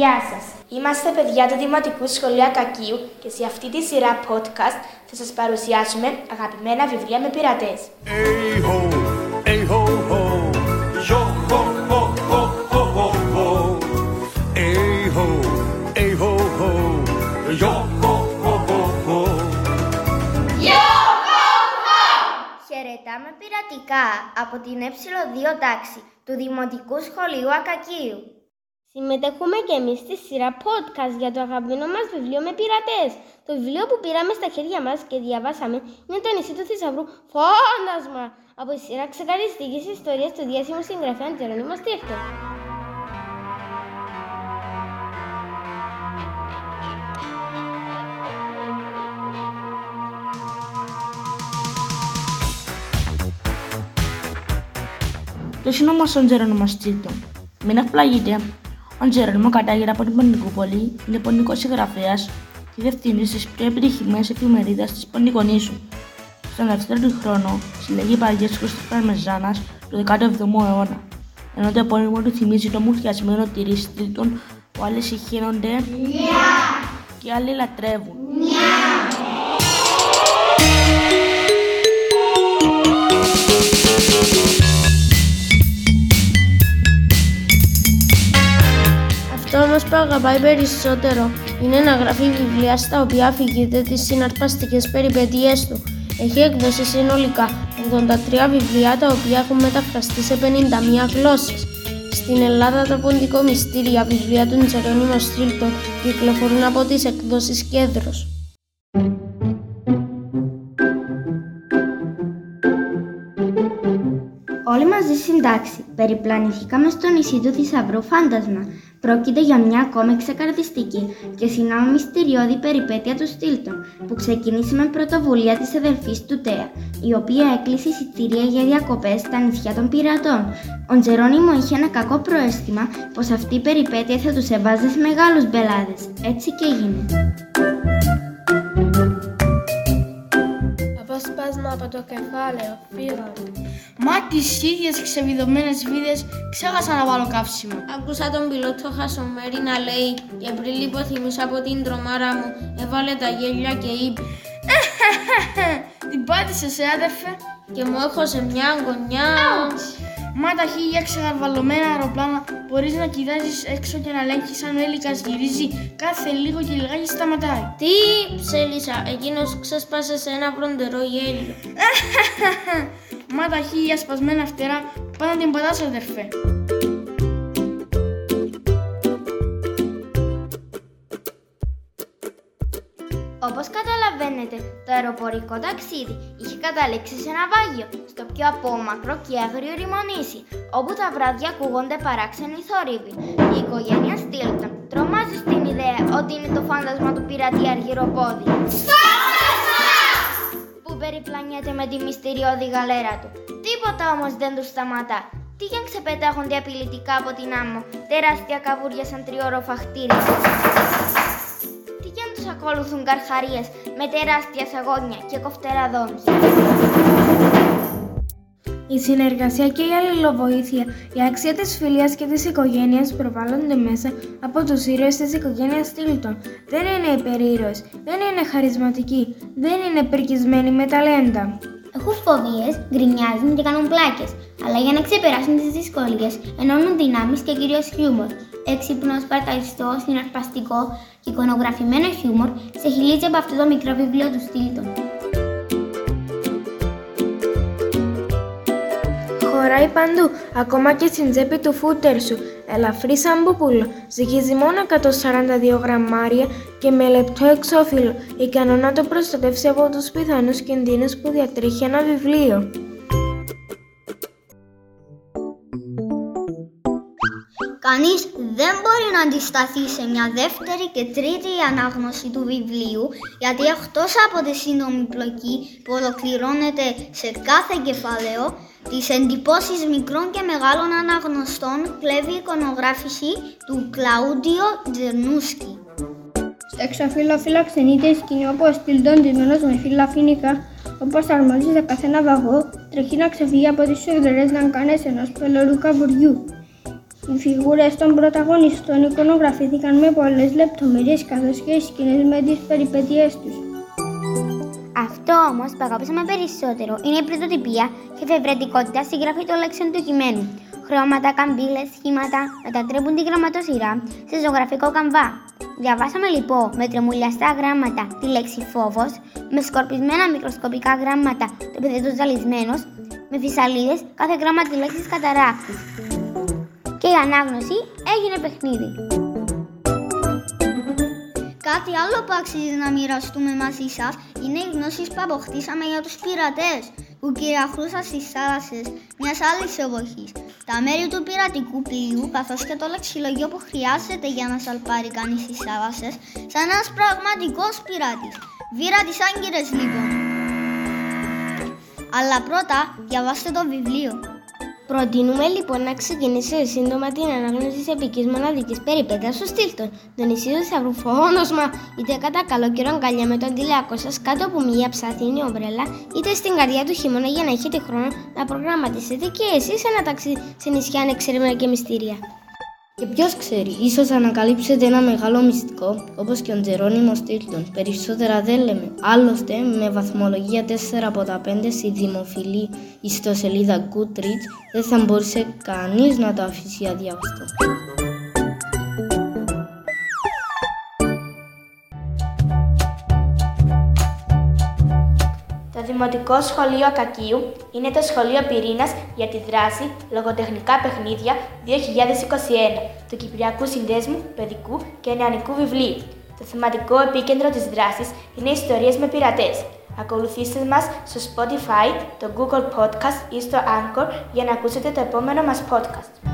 Γεια σας! Είμαστε παιδιά του Δημοτικού Σχολείου Ακακίου και σε αυτή τη σειρά podcast θα σας παρουσιάσουμε αγαπημένα βιβλία με πειρατές. Χαιρετάμε πειρατικά από την ε2 τάξη του Δημοτικού Σχολείου Ακακίου. Συμμετέχουμε και εμείς στη σειρά podcast για το αγαπημένο μας βιβλίο με πειρατές. Το βιβλίο που πήραμε στα χέρια μας και διαβάσαμε είναι το νησί του θησαυρού Φάντασμα από τη σειρά ξεκαριστικής ιστορίας του διάσημου συγγραφέα Τζερονίμο Στίχτο. Ποιος είναι όμως ο Τζερόνιμος Στίχτο. Μην εκπλαγείτε, ο Τζερόνιμο κατάγεται από την Πονικούπολη, είναι πονικός συγγραφέας και διευθύνης της πιο επιτυχημένης εφημερίδας της Πονικονήσου. Στον δεύτερο του χρόνο συλλέγει παραγές της Παρμεζάνας του 17ου αιώνα, ενώ το επώνυμο του θυμίζει το μουθιασμένο τυρί στρίτων που άλλοι συχαίνονται και άλλοι λατρεύουν. Αυτό όμως που αγαπάει περισσότερο είναι να γράφει βιβλία στα οποία αφηγείται τις συναρπαστικές περιπέτειές του. Έχει εκδώσει συνολικά 83 βιβλία τα οποία έχουν μεταφραστεί σε 51 γλώσσες. Στην Ελλάδα τα ποντικό μυστήρια βιβλία του Τζερόνιμο Στρίλτον κυκλοφορούν από τις εκδόσεις Κέντρος. Όλοι μαζί στην τάξη περιπλανηθήκαμε στο νησί του θησαυρού Φάντασμα. Πρόκειται για μια ακόμη ξεκαρδιστική και συνάμα μυστηριώδη περιπέτεια του Στίλτον που ξεκίνησε με πρωτοβουλία της αδελφής του Τέα, η οποία έκλεισε εισιτήρια για διακοπές στα νησιά των πειρατών. Ο Τζερόνιμο είχε ένα κακό προαίσθημα πως αυτή η περιπέτεια θα τους εβάζε σε μεγάλους μπελάδες. Έτσι και έγινε. Από το κεφάλαιο, φύγαμε. Μα τις ίδιες ξεβιδωμένες βίδες ξέχασα να βάλω καύσιμο. Άκουσα τον πιλότο Χασομέρι να λέει και πριν λιποθυμίσα από την τρομάρα μου έβαλε τα γέλια και είπε Την πάτησε σε άδερφε. και μου έχωσε μια γωνιά. Μα τα χίλια ξεγαρβαλωμένα αεροπλάνα μπορείς να κοιτάζεις έξω και να ελέγχεις αν ο έλικας γυρίζει κάθε λίγο και λιγάκι σταματάει. Τι ψέλισα, εκείνος ξέσπασε σε ένα βροντερό γέλιο. Μα τα χίλια σπασμένα φτερά πάντα την πατάς αδερφέ. Όπως καταλαβαίνετε, το αεροπορικό ταξίδι είχε καταλήξει σε ένα βάγιο, στο πιο απόμακρο και άγριο ρημονήσι, όπου τα βράδια ακούγονται παράξενοι θόρυβοι. Η οικογένεια Στίλτον τρομάζει στην ιδέα ότι είναι το φάντασμα του πειρατή αργυροπόδι. Που περιπλανιέται με τη μυστηριώδη γαλέρα του. Τίποτα όμως δεν τους σταματά. Τι για ξεπετάγονται απειλητικά από την άμμο, τεράστια καβούρια σαν τριόροφα χτίρια. Ακολουθούν καρχαρίες με τεράστια σαγόνια και κοφτερά δόντια. Η συνεργασία και η αλληλοβοήθεια, η αξία της φιλίας και της οικογένειας προβάλλονται μέσα από τους ήρωες της οικογένειας Στίλτον. Δεν είναι υπερήρωες, δεν είναι χαρισματικοί, δεν είναι πρικισμένοι με ταλέντα. Έχουν φοβίες, γκρινιάζουν και κάνουν πλάκες. Αλλά για να ξεπεράσουν τις δυσκολίες, ενώνουν δυνάμεις και κυρίως χιούμορ. Έξυπνο, σπαρταριστό, συναρπαστικό και εικονογραφημένο χιούμορ σε χιλίτσα από αυτό το μικρό βιβλίο του Στίλτον. Χωράει παντού, ακόμα και στην τσέπη του φούτερ σου. Ελαφρύ σαν πούπουλο, ζυγίζει μόνο 142 γραμμάρια και με λεπτό εξώφυλλο, ικανό να το προστατεύσει από τους πιθανούς κινδύνους που διατρέχει ένα βιβλίο. Κανείς δεν μπορεί να αντισταθεί σε μια δεύτερη και τρίτη ανάγνωση του βιβλίου γιατί εκτός από τη σύντομη πλοκή που ολοκληρώνεται σε κάθε κεφάλαιο τις εντυπώσεις μικρών και μεγάλων αναγνωστών κλέβει η εικονογράφηση του Κλαούντιο Τζερνούσκι. Στο εξωφύλλο φιλοξενείται η σκηνή όπου ο Στυλτον ντυμένος με φύλλα φοινικά όπως αρμόζει σε καθένα βαγό τρέχει να ξεφύγει από τις σουρδερές λαγκάνες ενός πελώρου καβουριού. Οι φιγούρες των πρωταγωνιστών εικονογραφήθηκαν με πολλές λεπτομέρειες καθώς και οι σκηνές με τις περιπέτειές τους. Αυτό όμως που αγαπήσαμε περισσότερο είναι η πρωτοτυπία και η εφευρετικότητα στη γραφή των λέξεων του κειμένου. Χρώματα, καμπύλες, σχήματα μετατρέπουν τη γραμματοσυρά σε ζωγραφικό καμβά. Διαβάσαμε λοιπόν με τρεμουλιαστά γράμματα τη λέξη φόβος, με σκορπισμένα μικροσκοπικά γράμματα το επίθετο ζαλισμένος, με φυσαλίδες κάθε γράμμα της λέξης καταράκτης. Και η ανάγνωση έγινε παιχνίδι. Κάτι άλλο που αξίζει να μοιραστούμε μαζί σας είναι οι γνώσεις που αποκτήσαμε για τους πειρατές που κυριαρχούσαν στις θάλασσες μιας άλλης εποχής. Τα μέρη του πειρατικού πλοίου καθώς και το λεξιλογείο που χρειάζεται για να σαλπάρει κανείς στις θάλασσες, σαν ένας πραγματικός πειράτης. Βήρα τη Άγκυρες λοιπόν. Αλλά πρώτα διαβάστε το βιβλίο. Προτείνουμε λοιπόν να ξεκινήσει σύντομα την ανάγνωση της επικής μοναδικής περιπέτειας του Στήλτον, το νησί του Θαυρού φόνοσμα, είτε κατά καλό καιρό αγκαλιά με τον τηλεάκο σας κάτω από μια ψαθήνη ομπρέλα, είτε στην καρδιά του χειμώνα για να έχετε χρόνο να προγραμματίσετε και εσείς ένα ταξίδι σε νησιά ανεξερευνά και μυστήρια. Και ποιος ξέρει, ίσως ανακαλύψετε ένα μεγάλο μυστικό, όπως και ο Τζερόνιμο Στήλτον. Περισσότερα δεν λέμε. Άλλωστε, με βαθμολογία 4 από τα 5 στη δημοφιλή ιστοσελίδα Goodreads, δεν θα μπορούσε κανείς να το αφήσει αδιάβαστο. Δημοτικό Σχολείο Ακακίου είναι το σχολείο πυρήνας για τη δράση λογοτεχνικά παιχνίδια 2021 του Κυπριακού Συνδέσμου Παιδικού και Νεανικού Βιβλίου. Το θεματικό επίκεντρο της δράσης είναι ιστορίες με πειρατές. Ακολουθήστε μας στο Spotify, το Google Podcast ή στο Anchor για να ακούσετε το επόμενο μας podcast.